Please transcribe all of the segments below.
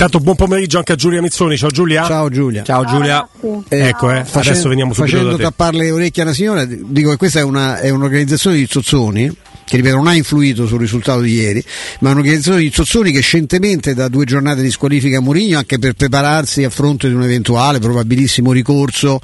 Intanto buon pomeriggio anche a Giulia Mizzoni. Ciao Giulia. Ciao Giulia. Ciao Giulia. Eh, ecco, eh, facendo, adesso veniamo subito Facendo da te. tappare le orecchie alla signora, dico che questa è, una, è un'organizzazione di zozzoni che ripeto non ha influito sul risultato di ieri, ma un'organizzazione di zozzoni che scientemente da due giornate di squalifica Mourinho anche per prepararsi a fronte di un eventuale probabilissimo ricorso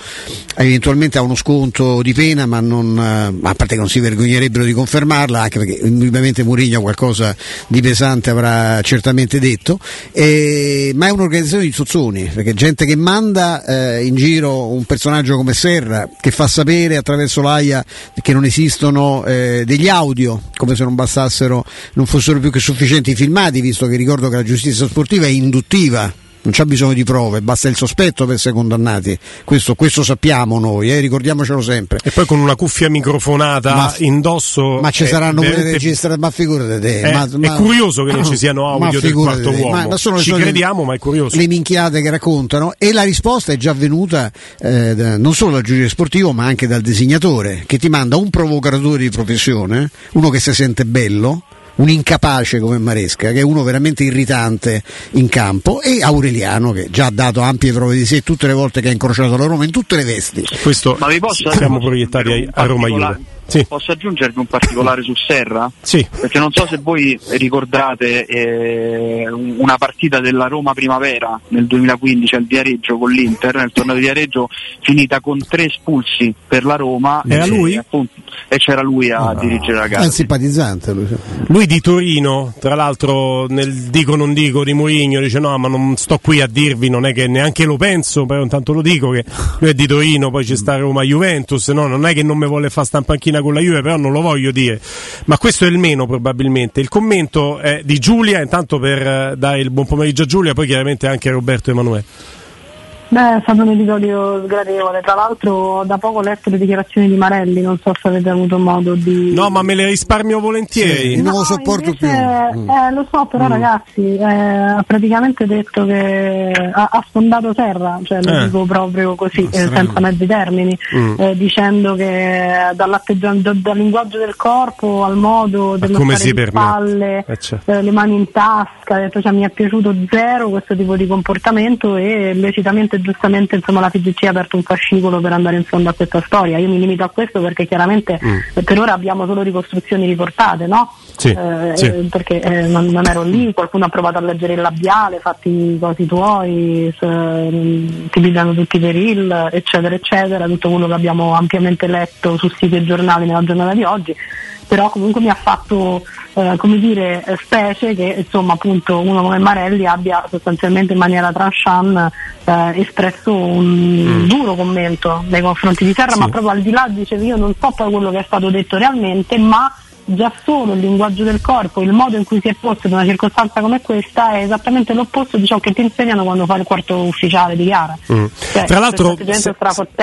eventualmente a uno sconto di pena, ma non, eh, a parte che non si vergognerebbero di confermarla, anche perché ovviamente Mourinho qualcosa di pesante avrà certamente detto, e, ma è un'organizzazione di zozzoni, perché gente che manda eh, in giro un personaggio come Serra che fa sapere attraverso l'AIA che non esistono eh, degli audio come se non bastassero, non fossero più che sufficienti i filmati, visto che ricordo che la giustizia sportiva è induttiva. Non c'è bisogno di prove, basta il sospetto per essere condannati. Questo, questo sappiamo noi, eh, ricordiamocelo sempre. E poi con una cuffia microfonata Ma- indosso. Ma ci è saranno pure veramente- registrati, ma figurate te. Eh, ma, è curioso che non ci siano audio ma del quarto te, uomo. ma- ma sono le Ci solite- crediamo, ma è curioso. Le minchiate che raccontano e la risposta è già venuta eh, non solo dal giudice sportivo ma anche dal designatore che ti manda un provocatore di professione, uno che si sente bello, un incapace come Maresca, che è uno veramente irritante in campo, e Aureliano che già ha dato ampie prove di sé tutte le volte che ha incrociato la Roma in tutte le vesti. Questo Ma vi posso siamo proiettati a, Roma Juve. Sì. Posso aggiungervi un particolare su Serra? Sì. Perché non so se voi ricordate eh, un- una partita della Roma Primavera nel 2015 al Viareggio con l'Inter, nel torneo di Viareggio finita con tre espulsi per la Roma Era e, lui? appunto, e c'era lui a dirigere la È gara. un simpatizzante lui. Lui di Torino, tra l'altro nel dico non dico di Mourinho, dice no ma non sto qui a dirvi, non è che neanche lo penso, però intanto lo dico che lui è di Torino, poi ci sta Roma Juventus, no, non è che non mi vuole fare sta in panchina con la Juve, però non lo voglio dire. Ma questo è il meno probabilmente. Il commento è di Giulia, intanto per eh, dare il buon pomeriggio a Giulia, poi chiaramente anche a Roberto Emanuele. Beh, è stato un episodio sgradevole, tra l'altro da poco ho letto le dichiarazioni di Marelli, non so se avete avuto modo di... No, ma me le risparmio volentieri. Sì, non lo sopporto invece, più. Mm. eh, lo so, però ragazzi, eh, ha praticamente detto che ha, ha sfondato terra, cioè lo Eh. dico proprio così, eh, senza mezzi termini, Mm. eh, dicendo che dall'atteggiamento, dal linguaggio del corpo al modo dello come stare si permette? spalle, Eh, certo. eh, le mani in tasca, ha detto cioè, mi è piaciuto zero questo tipo di comportamento e lecitamente giustamente insomma la FIGC ha aperto un fascicolo per andare in fondo a questa storia. Io mi limito a questo perché chiaramente eh, per ora abbiamo solo ricostruzioni riportate, no? Sì, Eh, sì. eh, perché eh, non, non ero lì, qualcuno ha provato a leggere il labiale, fatti i cosi tuoi, se, mm, ti pigliano tutti per il, eccetera, eccetera, tutto quello che abbiamo ampiamente letto su siti e giornali nella giornata di oggi però comunque mi ha fatto eh, come dire specie che insomma appunto uno come Marelli abbia sostanzialmente in maniera tranchant eh, espresso un duro commento nei confronti di Serra Sì. ma proprio al di là dicevo io non so poi quello che è stato detto realmente ma già solo il linguaggio del corpo, il modo in cui si è posto in una circostanza come questa è esattamente l'opposto di ciò che ti insegnano quando fai il quarto ufficiale di gara. Mm. Cioè, Tra l'altro, Se-.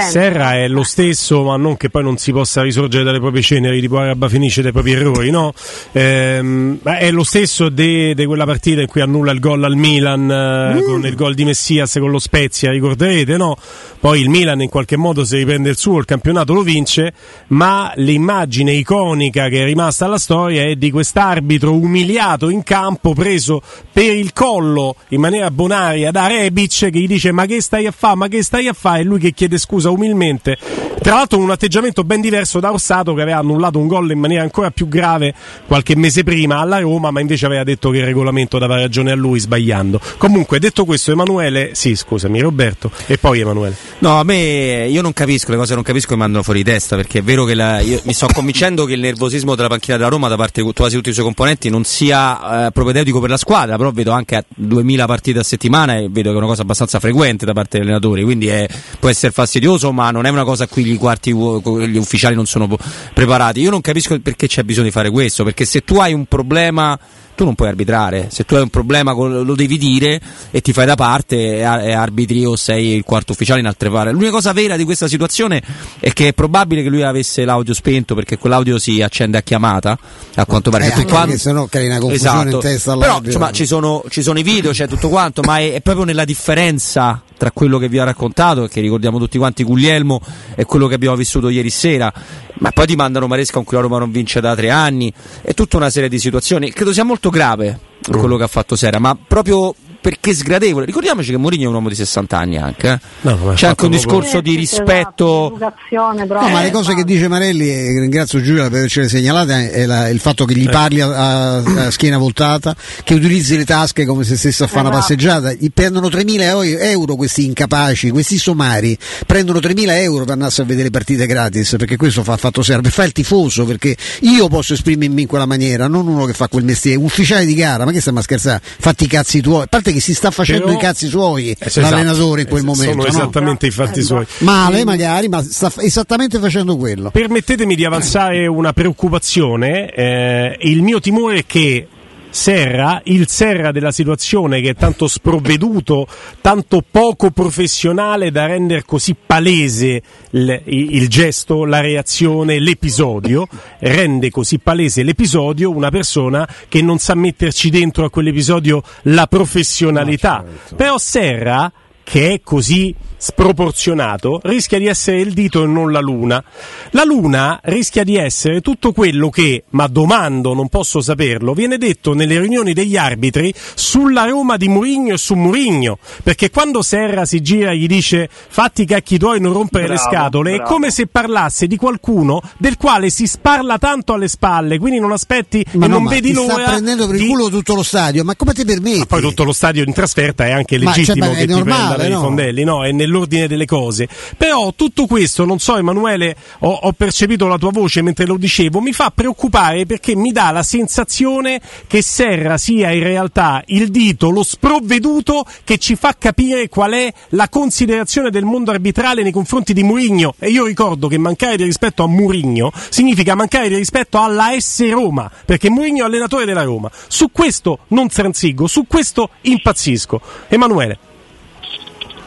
Serra è lo stesso, ma non che poi non si possa risorgere dalle proprie ceneri, tipo Araba finisce dai propri errori, no? Ehm, è lo stesso di quella partita in cui annulla il gol al Milan Mm. eh, con il gol di Messias con lo Spezia, ricorderete, no? Poi il Milan in qualche modo si riprende il suo, il campionato lo vince, ma l'immagine iconica che è rimasta alla storia è di quest'arbitro umiliato in campo, preso per il collo in maniera bonaria da Rebic che gli dice ma che stai a fare, ma che stai a fare? E lui che chiede scusa umilmente. Tra l'altro un atteggiamento ben diverso da Orsato che aveva annullato un gol in maniera ancora più grave qualche mese prima alla Roma, ma invece aveva detto che il regolamento dava ragione a lui sbagliando. Comunque, detto questo, Emanuele, sì, scusami, Roberto, e poi Emanuele. No, a me io non capisco le cose, non capisco che mandano fuori testa perché è vero che la- mi sto convincendo che il nervosismo della panchina della Roma da parte di quasi tutti i suoi componenti non sia eh, propedeutico per la squadra, però vedo anche a 2000 partite a settimana e vedo che è una cosa abbastanza frequente da parte degli allenatori, quindi è- può essere fastidioso, ma non è una cosa a cui gli quarti gli ufficiali non sono preparati. Io non capisco perché c'è bisogno di fare questo, perché se tu hai un problema tu non puoi arbitrare, se tu hai un problema lo devi dire e ti fai da parte e, ar- arbitri o sei il quarto ufficiale in altre parole. L'unica cosa vera di questa situazione è che è probabile che lui avesse l'audio spento perché quell'audio si accende a chiamata, a quanto pare. Eh, quanto- perché sennò crei una confusione in testa Però all'arbitro. insomma ci sono, ci sono i video, c'è tutto quanto, ma è, è proprio nella differenza tra quello che vi ho raccontato, che ricordiamo tutti quanti Guglielmo, e quello che abbiamo vissuto ieri sera. Ma poi ti mandano Maresca con cui la Roma non vince da tre anni, è tutta una serie di situazioni. Credo sia molto grave quello che ha fatto Sera, ma proprio perché sgradevole. Ricordiamoci che Mourinho è un uomo di 60 anni anche. eh. No, ma C'è anche un proprio- discorso di Esatto, rispetto. No, ma le eh, cose che dice Marelli, e ringrazio Giulia per avercele segnalate, è la- il fatto che gli parli a, a- a schiena voltata, che utilizzi le tasche come se stesse a fare una Esatto. passeggiata. Gli prendono 3.000 euro- euro questi incapaci, questi somari, prendono 3.000 euro per andarsi a vedere partite gratis, perché questo fa fatto serve, fa il tifoso, perché io posso esprimermi in quella maniera, non uno che fa quel mestiere, un ufficiale di gara, ma che stiamo a scherzare? Fatti i cazzi tuoi, a parte che si sta facendo Però- i cazzi suoi Eh, sì, l'allenatore in quel esatto. momento. Sono no? esattamente i fatti suoi. Male magari, ma sta esattamente facendo quello. Permettetemi di avanzare una preoccupazione. eh, il mio timore è che Serra, il Serra della situazione che è tanto sprovveduto, tanto poco professionale da rendere così palese il, il gesto, la reazione, l'episodio, rende così palese l'episodio una persona che non sa metterci dentro a quell'episodio la professionalità. Però Serra che è così sproporzionato rischia di essere il dito e non la luna. La luna rischia di essere tutto quello che, ma domando, non posso saperlo, viene detto nelle riunioni degli arbitri sulla Roma di Murigno e su Murigno, perché quando Serra si gira e gli dice fatti i cacchi tuoi non rompere le Bravo, scatole, è bravo. come se parlasse di qualcuno del quale si sparla tanto alle spalle, quindi non aspetti Ma e no, non ma vedi ti l'ora sta prendendo per il di- culo tutto lo stadio, ma come ti permetti? ma poi tutto lo stadio in trasferta è anche Ma, legittimo cioè, ma è che ti normale, prenda dai no? fondelli, no? È nell'ordine delle cose. Però tutto questo, non so Emanuele, ho, ho percepito la tua voce mentre lo dicevo, mi fa preoccupare perché mi dà la sensazione che Serra sia in realtà il dito, lo sprovveduto che ci fa capire qual è la considerazione del mondo arbitrale nei confronti di Murigno. E io ricordo che mancare di rispetto a Murigno significa mancare di rispetto alla S Roma, perché Murigno è allenatore della Roma. Su questo non transigo, su questo impazzisco. Emanuele.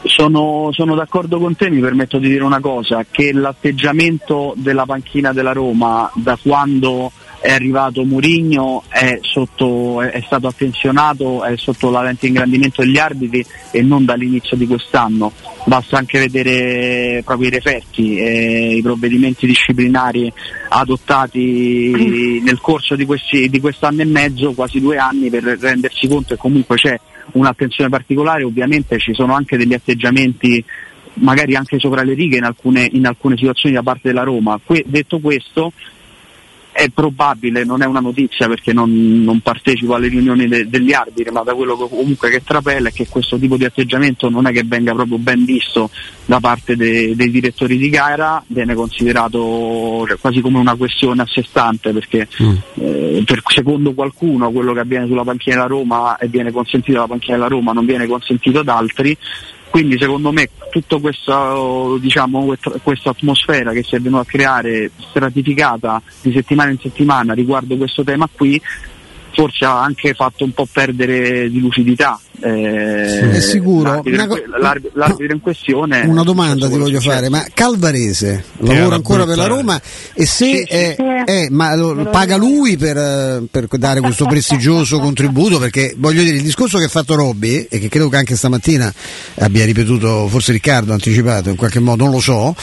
Sono, sono d'accordo con te, mi permetto di dire una cosa, che l'atteggiamento della panchina della Roma da quando è arrivato Murigno è, sotto- è- è stato attenzionato, è sotto la lente di ingrandimento degli arbitri e non dall'inizio di quest'anno. Basta anche vedere proprio i referti, eh, i provvedimenti disciplinari adottati nel corso di, questi, di quest'anno e mezzo, quasi due anni, per rendersi conto che comunque c'è un'attenzione particolare, ovviamente ci sono anche degli atteggiamenti magari anche sopra le righe in alcune, in alcune situazioni da parte della Roma. Que- detto questo, è probabile, non è una notizia perché non, non partecipo alle riunioni de- degli arbitri, ma da quello che comunque che trapela è che questo tipo di atteggiamento non è che venga proprio ben visto da parte de- dei direttori di gara, viene considerato cioè, quasi come una questione a sé stante perché eh, per- secondo qualcuno quello che avviene sulla panchina della Roma e viene consentito alla panchina della Roma non viene consentito ad altri. Quindi secondo me tutta questa, diciamo, questa- questa atmosfera che si è venuta a creare stratificata di settimana in settimana riguardo questo tema qui forse ha anche fatto un po' perdere di lucidità. Eh, È sicuro? L'arbitro, in, co- que- l'arbitro- l'arbitro in questione. Una domanda ti voglio fare, ma Calvarese lavora ancora per la. Roma e se è- è- ma lo- paga lui per, per dare questo prestigioso contributo? Perché voglio dire, il discorso che ha fatto Robby e che credo che anche stamattina abbia ripetuto, forse Riccardo ha anticipato in qualche modo, non lo so.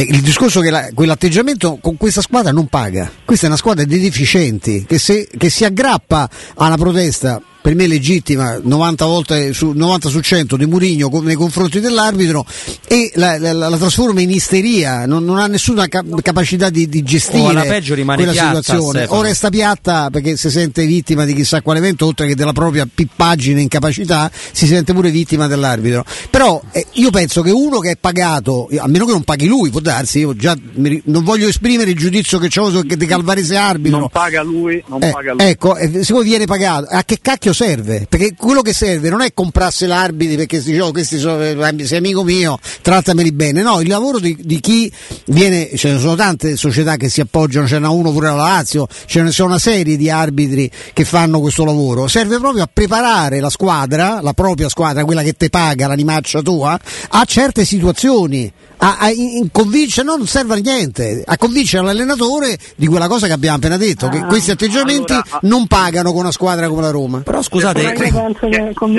È il discorso che la- quell'atteggiamento con questa squadra non paga. Questa è una squadra di deficienti che, se- che si aggrappa alla protesta per me legittima 90, volte su, 90 su 100 di Murigno nei confronti dell'arbitro e la, la- la trasforma in isteria, non, non ha nessuna ca- capacità di, di gestire O alla peggio rimane quella piatta, situazione. Stefano. O resta piatta perché si sente vittima di chissà quale evento, oltre che della propria pippaggine e incapacità, si sente pure vittima dell'arbitro. Però eh, io penso che uno che è pagato, a meno che non paghi lui, può darsi, io già mi non voglio esprimere il giudizio che ho su che di Calvarese arbitro. Non paga lui, non Eh, paga lui. ecco, eh, siccome viene pagato, a che cacchio serve? Perché quello che serve non è comprarsi l'arbitri perché si dice "Oh, questi sono, sei amico mio, trattameli bene. No, il lavoro di, di chi viene, ce ne sono tante società che si appoggiano, ce n'è uno pure alla Lazio, ce ne sono una serie di arbitri che fanno questo lavoro. Serve proprio a preparare la squadra, la propria squadra, quella che te paga, l'animaccia tua, a certe situazioni a, a in- convincere, no, non serve a niente, a convincere l'allenatore di quella cosa che abbiamo appena detto, che Ah. questi atteggiamenti Allora, non pagano con una squadra come la Roma. Però scusate, se che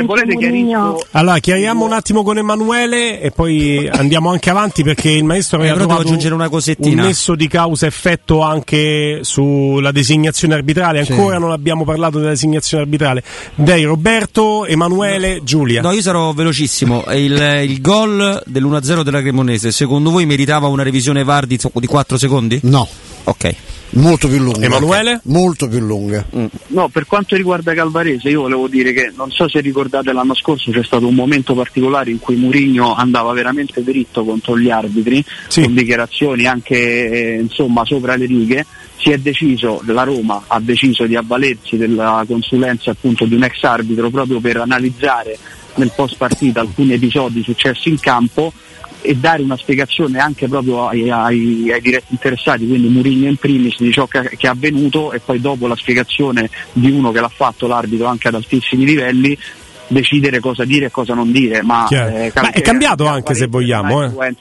volete chiarisco Allora, chiariamo un attimo con Emanuele e poi andiamo anche avanti perché il maestro Eh, aveva devo trovato aggiungere una cosettina. un nesso di causa-effetto anche sulla designazione arbitrale. Sì. Ancora non abbiamo parlato della designazione arbitrale. Dei Roberto, Emanuele, Giulia. No, io sarò velocissimo. Il, il gol dell'1-0 della Cremonese, secondo voi meritava una revisione VAR di, di 4 secondi? No, Ok. molto più lunga. Emanuele? Molto più lunga. No, per quanto riguarda Calvarese, io volevo dire che non so se ricordate l'anno scorso c'è stato un momento particolare in cui Mourinho andava veramente dritto contro gli arbitri, Sì. con dichiarazioni anche eh, insomma sopra le righe. Si è deciso, la Roma ha deciso di avvalersi della consulenza appunto di un ex arbitro proprio per analizzare nel post partita alcuni episodi successi in campo e dare una spiegazione anche proprio ai, ai- ai diretti interessati, quindi Mourinho in primis di ciò che, che è avvenuto e poi dopo la spiegazione di uno che l'ha fatto l'arbitro anche ad altissimi livelli decidere cosa dire e cosa non dire. Ma, eh, Ma è cambiato anche, se vogliamo, eh.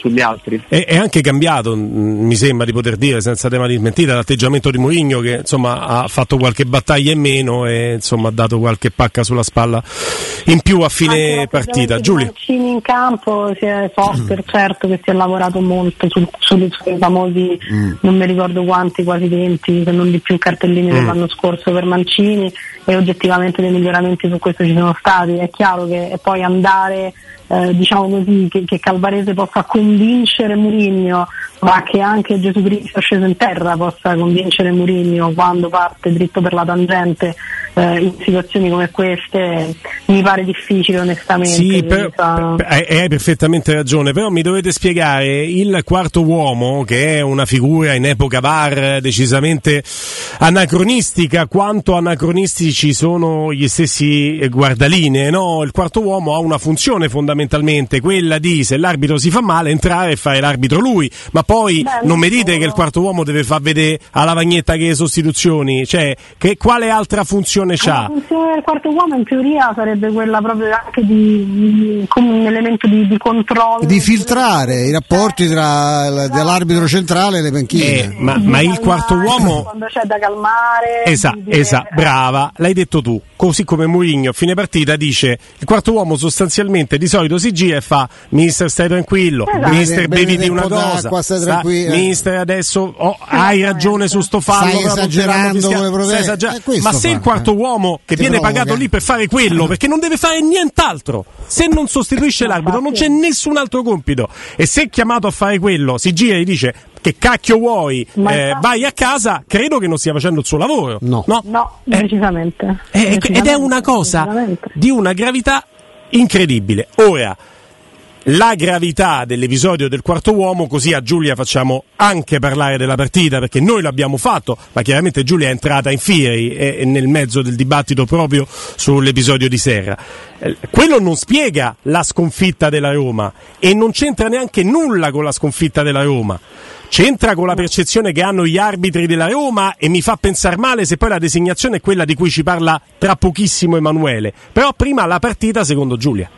Sugli altri. È, è anche cambiato, mh, mi sembra di poter dire, senza tema di smentita, l'atteggiamento di Mourinho che insomma ha fatto qualche battaglia in meno e insomma ha dato qualche pacca sulla spalla in più a fine Anche partita. Giulia. Mancini in campo si è, so per certo che si è lavorato molto sul- sui, sui famosi non mi ricordo quanti, quasi 20, se non di più cartellini dell'anno scorso per Mancini e oggettivamente dei miglioramenti su questo ci sono stati. È chiaro che poi andare eh, diciamo così, che, che Calvarese possa convincere Murigno, ma che anche Gesù Cristo sceso in terra possa convincere Murigno quando parte dritto per la tangente in situazioni come queste, mi pare difficile onestamente. Sì, per- per- hai, perfettamente ragione, però mi dovete spiegare il quarto uomo, che è una figura in epoca VAR decisamente anacronistica, quanto anacronistici sono gli stessi eh, guardalinee, no? Il quarto uomo ha una funzione fondamentalmente, quella di se l'arbitro si fa male entrare e fare l'arbitro lui, ma poi Beh, non mi dite che il quarto uomo deve far vedere alla lavagnetta che le sostituzioni, cioè che, quale altra funzione La c'ha? funzione del quarto uomo in teoria sarebbe quella proprio anche di, di- come un elemento di, di controllo. Di filtrare i rapporti tra l- dell'arbitro centrale e le panchine. Eh, ma, ma il quarto uomo Quando c'è da calmare. Esatto, esatto, brava, l'hai detto tu. Così come Mourinho a fine partita dice il quarto uomo sostanzialmente di solito si gira e fa Mister stai tranquillo, Esatto. Mister Beviti beviti un una cosa, sta- tranquillo. Mister adesso oh, hai ragione su sto fallo, Stai esagerando. Stai esager- Eh, Ma se fa, il quarto eh. uomo che Ti viene provoca. pagato lì per fare quello, perché non deve fare nient'altro, se non sostituisce l'arbitro non c'è nessun altro compito e se è chiamato a fare quello si gira e dice che cacchio vuoi, Ma eh, infatti- vai a casa, credo che non stia facendo il suo lavoro. No. No, Eh, decisamente. eh, ed è Decisamente, una cosa decisamente. di una gravità incredibile. Ora, la gravità dell'episodio del quarto uomo, così a Giulia facciamo anche parlare della partita, perché noi l'abbiamo fatto, ma chiaramente Giulia è entrata in fieri e, nel mezzo del dibattito proprio sull'episodio di Serra. Eh, Quello non spiega la sconfitta della Roma e non c'entra neanche nulla con la sconfitta della Roma. C'entra con la percezione che hanno gli arbitri della Roma e mi fa pensare male se poi la designazione è quella di cui ci parla tra pochissimo Emanuele. Però prima la partita secondo Giulia.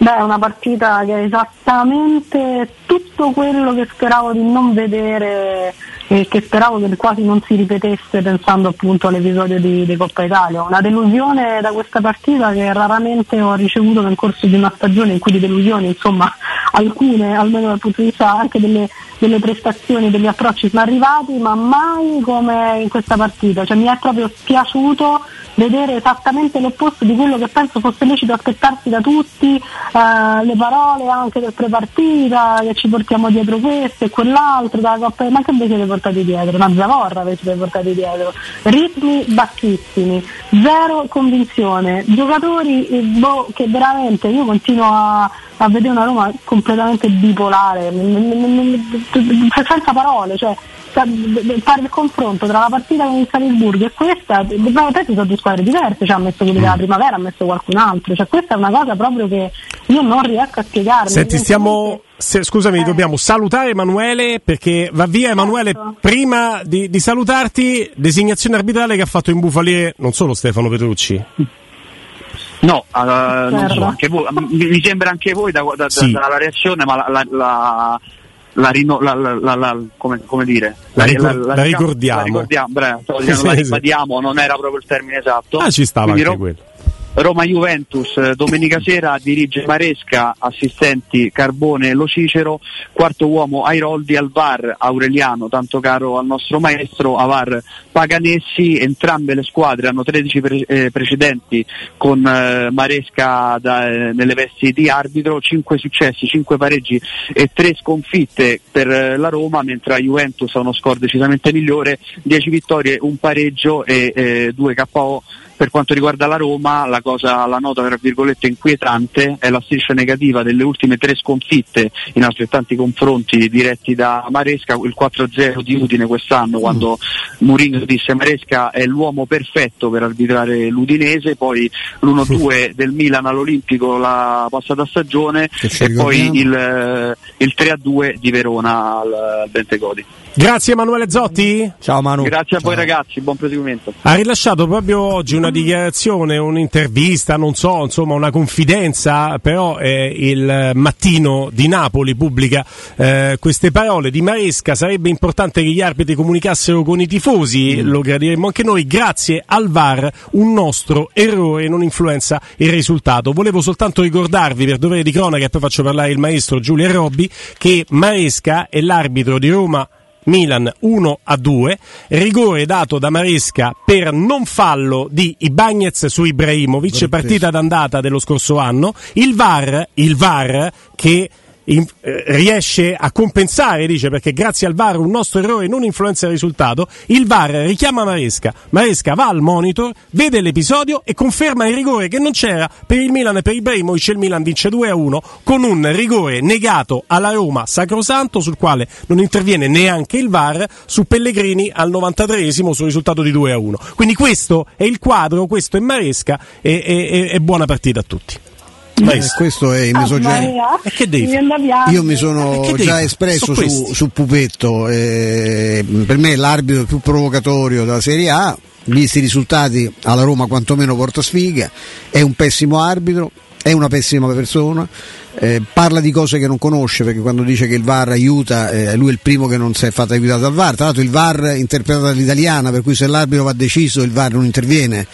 Beh, è una partita che è esattamente tutto quello che speravo di non vedere e che speravo che quasi non si ripetesse pensando appunto all'episodio di, di Coppa Italia. Una delusione da questa partita che raramente ho ricevuto nel corso di una stagione in cui di delusioni, insomma, alcune, almeno dal punto di vista anche delle, delle prestazioni, degli approcci sono arrivati, ma mai come in questa partita. Cioè mi è proprio spiaciuto vedere esattamente l'opposto di quello che penso fosse lecito aspettarsi da tutti, eh, le parole anche del prepartita, che ci portiamo dietro questo e quell'altro, Coppa- ma che vi siete portati dietro? Una zavorra vi siete portati dietro, ritmi bassissimi, zero convinzione, giocatori eh, boh, che veramente io continuo a, a vedere una Roma completamente bipolare, senza parole, cioè fare il confronto tra la partita con il Salisburgo e questa, ma poi sono due squadre diverse, cioè ha messo quelli della primavera, ha messo qualcun altro, cioè questa è una cosa proprio che io non riesco a spiegarmi. Senti, stiamo. Se- scusami, Eh. dobbiamo salutare Emanuele perché va via Emanuele. Certo. Prima di, di salutarti, designazione arbitrale che ha fatto imbufalire non solo Stefano Petrucci. No, uh, non so, anche voi, mi sembra anche voi da, da, Sì. da- dalla reazione, ma la, la, la, la rino- la- la- la- la- come, come dire? La ricor- la diciamo- ricordiamo. La ricordiamo, bravo, la Sì, sì. ribadiamo, non era proprio il termine esatto. Ah, ci stava Quindi anche Ro- quello. Roma-Juventus, eh, domenica sera dirige Maresca, assistenti Carbone e Lo Cicero, quarto uomo Airoldi al VAR Aureliano, tanto caro al nostro maestro, a VAR Paganessi, entrambe le squadre hanno 13 pre- eh, precedenti con eh, Maresca da- eh, nelle vesti di arbitro, 5 successi, 5 pareggi e 3 sconfitte per eh, la Roma, mentre la Juventus ha uno score decisamente migliore, 10 vittorie, un pareggio e 2 KO. Per quanto riguarda la Roma, la cosa, la nota tra virgolette inquietante è la striscia negativa delle ultime tre sconfitte in altrettanti confronti diretti da Maresca, il 4-0 di Udine quest'anno quando Mourinho disse Maresca è l'uomo perfetto per arbitrare l'Udinese, poi l'1-2 del Milan all'Olimpico la passata stagione e poi il, il 3-2 di Verona al, al Bentegodi. Grazie Emanuele Zotti. Ciao Manu. Grazie a voi ragazzi, buon proseguimento. Ha rilasciato proprio oggi una dichiarazione, un'intervista, non so, insomma una confidenza, però eh, il mattino di Napoli pubblica eh, queste parole di Maresca, sarebbe importante che gli arbitri comunicassero con i tifosi, lo gradiremmo anche noi, grazie al VAR un nostro errore non influenza il risultato. Volevo soltanto ricordarvi per dovere di cronaca e poi faccio parlare il maestro Giulio e Robbi che Maresca è l'arbitro di Roma Milan 1 a 2, rigore dato da Maresca per non fallo di Ibagnez su Ibrahimovic, partita d'andata dello scorso anno, il VAR, il VAR che in- eh, riesce a compensare, dice, perché grazie al VAR un nostro errore non influenza il risultato, il VAR richiama Maresca, Maresca va al monitor, vede l'episodio e conferma il rigore che non c'era per il Milan e per Ibrahimovic, il Milan vince 2 a 1 con un rigore negato alla Roma sacrosanto sul quale non interviene neanche il VAR su Pellegrini al 93esimo sul risultato di 2 a 1. Quindi questo è il quadro, questo è Maresca e, e- e- e buona partita a tutti. Eh, Maestro. questo è il Ah, mio soggetto. Maria, E che devi. Io mi sono Eh, già espresso su, su Pupetto, eh, per me è l'arbitro più provocatorio della Serie A, visti i risultati alla Roma quantomeno porta sfiga, è un pessimo arbitro, è una pessima persona, eh, parla di cose che non conosce perché quando dice che il VAR aiuta, eh, lui è il primo che non si è fatto aiutare dal VAR, tra l'altro il VAR è interpretato dall'italiana per cui se l'arbitro va deciso il VAR non interviene,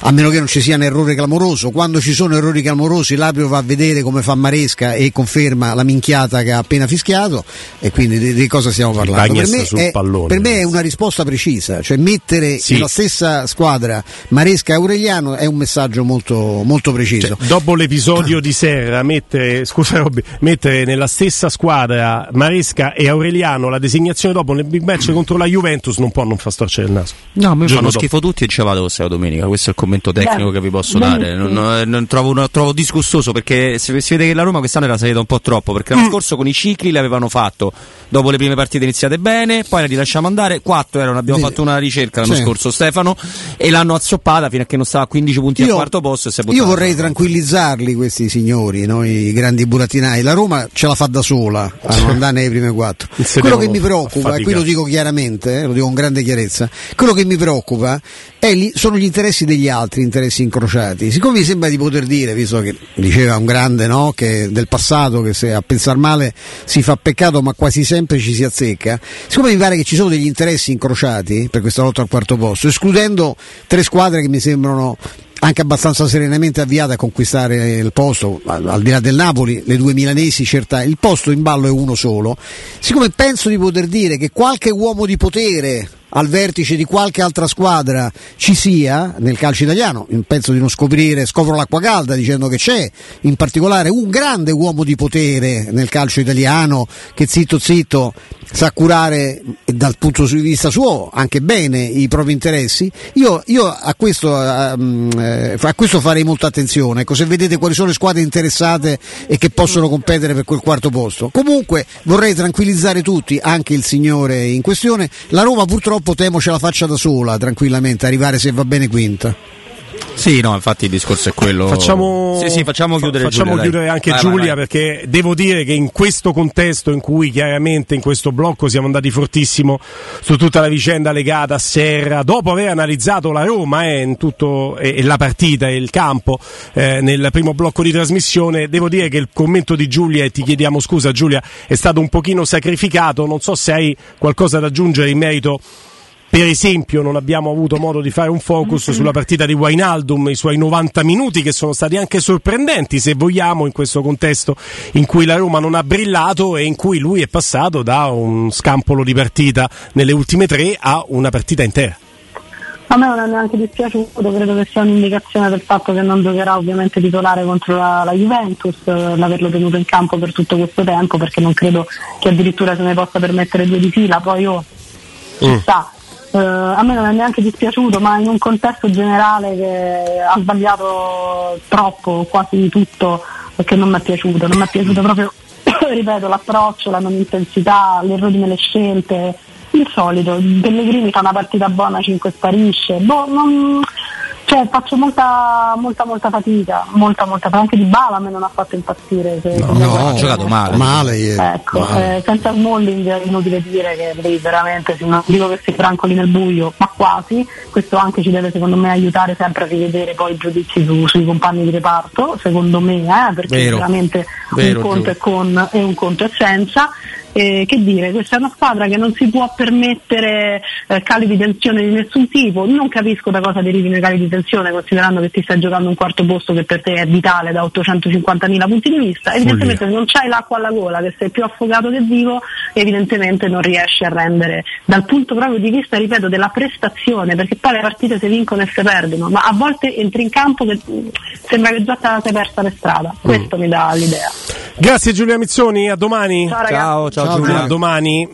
a meno che non ci sia un errore clamoroso, quando ci sono errori clamorosi l'arbitro va a vedere come fa Maresca e conferma la minchiata che ha appena fischiato e quindi di, di cosa stiamo parlando? Per me, è, pallone. per me è una risposta precisa, cioè mettere Sì. nella stessa squadra Maresca e Aureliano è un messaggio molto, molto preciso. Cioè, dopo l'episodio di Serra, mettere, scusa Robby, mettere nella stessa squadra Maresca e Aureliano la designazione dopo nel big match contro la Juventus non può non far storcere il naso. No, mi fanno dopo. schifo tutti e ci vado questa domenica. Questo è il commento tecnico Beh, che vi posso dare. Non, non- non trovo, non- trovo disgustoso perché si, si vede che la Roma quest'anno era salita un po' troppo. Perché Mm. l'anno scorso con i cicli le avevano fatto dopo le prime partite iniziate bene, poi la rilasciamo andare. Quattro erano, abbiamo Vedi. fatto una ricerca l'anno Sì. scorso, Stefano, e l'hanno azzoppata fino a che non stava a 15 punti al quarto posto. E si è io vorrei tranquillizzarli questi signori, noi grandi burattinai. La Roma ce la fa da sola a non andare nelle prime quattro. Quello che mi preoccupa, e qui lo dico chiaramente, eh, lo dico con grande chiarezza, quello che mi preoccupa è li- sono gli interessi degli altri, interessi incrociati. Siccome mi sembra di poter dire, visto che diceva un grande no, che del passato che se a pensare male si fa peccato ma quasi sempre ci si azzecca, siccome mi pare che ci sono degli interessi incrociati per questa lotta al quarto posto, escludendo tre squadre che mi sembrano anche abbastanza serenamente avviate a conquistare il posto, al, di là del Napoli, le due milanesi, certa, il posto in ballo è uno solo. Siccome penso di poter dire che qualche uomo di potere al vertice di qualche altra squadra ci sia nel calcio italiano, penso di non scoprire, scopro l'acqua calda dicendo che c'è in particolare un grande uomo di potere nel calcio italiano che zitto zitto sa curare dal punto di vista suo anche bene i propri interessi, io, io a, questo, ehm, eh, a questo farei molta attenzione. Ecco, se vedete quali sono le squadre interessate e che possono competere per quel quarto posto. Comunque vorrei tranquillizzare tutti, anche il signore in questione. La Roma purtroppo temo ce la faccia da sola tranquillamente, arrivare se va bene quinta. Sì, no, infatti il discorso è quello. Facciamo, sì, sì, facciamo chiudere facciamo Giulia, chiudere anche Vai, Giulia vai, vai. perché devo dire che in questo contesto in cui chiaramente in questo blocco siamo andati fortissimo su tutta la vicenda legata a Serra, dopo aver analizzato la Roma eh, in tutto, e, e la partita e il campo eh, nel primo blocco di trasmissione, devo dire che il commento di Giulia, e ti chiediamo scusa Giulia, è stato un pochino sacrificato, non so se hai qualcosa da aggiungere in merito per esempio non abbiamo avuto modo di fare un focus sulla partita di Wainaldum, i suoi 90 minuti che sono stati anche sorprendenti se vogliamo in questo contesto in cui la Roma non ha brillato e in cui lui è passato da un scampolo di partita nelle ultime tre a una partita intera. A me non è neanche dispiaciuto, credo che sia un'indicazione del fatto che non giocherà ovviamente titolare contro la, la Juventus, eh, l'averlo tenuto in campo per tutto questo tempo, perché non credo che addirittura se ne possa permettere due di fila, poi io ci sta. Eh, a me non è neanche dispiaciuto, ma in un contesto generale che ha sbagliato troppo, quasi tutto, perché non mi è piaciuto, non mi è piaciuto proprio, ripeto, l'approccio, la non intensità, l'errore nelle scelte, il solito, Pellegrini fa una partita buona, 5 sparisce, boh, non- cioè, faccio molta, molta, molta fatica, molta, molta fatica, anche di Bala a me non ha fatto impazzire. se- se No, ha giocato male. Male ieri. Ecco, Male. eh, senza Smalling è inutile dire che devi veramente, se non dico che si brancoli nel buio, ma quasi, questo anche ci deve secondo me aiutare sempre a rivedere poi i giudizi su- sui compagni di reparto, secondo me, eh, perché Vero. veramente Vero, un conto Giù. è con e un conto è senza. Eh, che dire, questa è una squadra che non si può permettere eh, cali di tensione di nessun tipo, non capisco da cosa derivino i cali di tensione considerando che ti stai giocando un quarto posto che per te è vitale da 850.000 punti di vista, evidentemente se non c'hai l'acqua alla gola, che sei più affogato che vivo, evidentemente non riesci a rendere dal punto proprio di vista, ripeto, della prestazione, perché poi le partite si vincono e si perdono, ma a volte entri in campo che mh, sembra che già sei persa per strada, questo mi dà l'idea. Grazie Giulia Mizzoni, a domani. Ciao ragazzi. Ciao, ciao, Ciao, Giulia. A domani.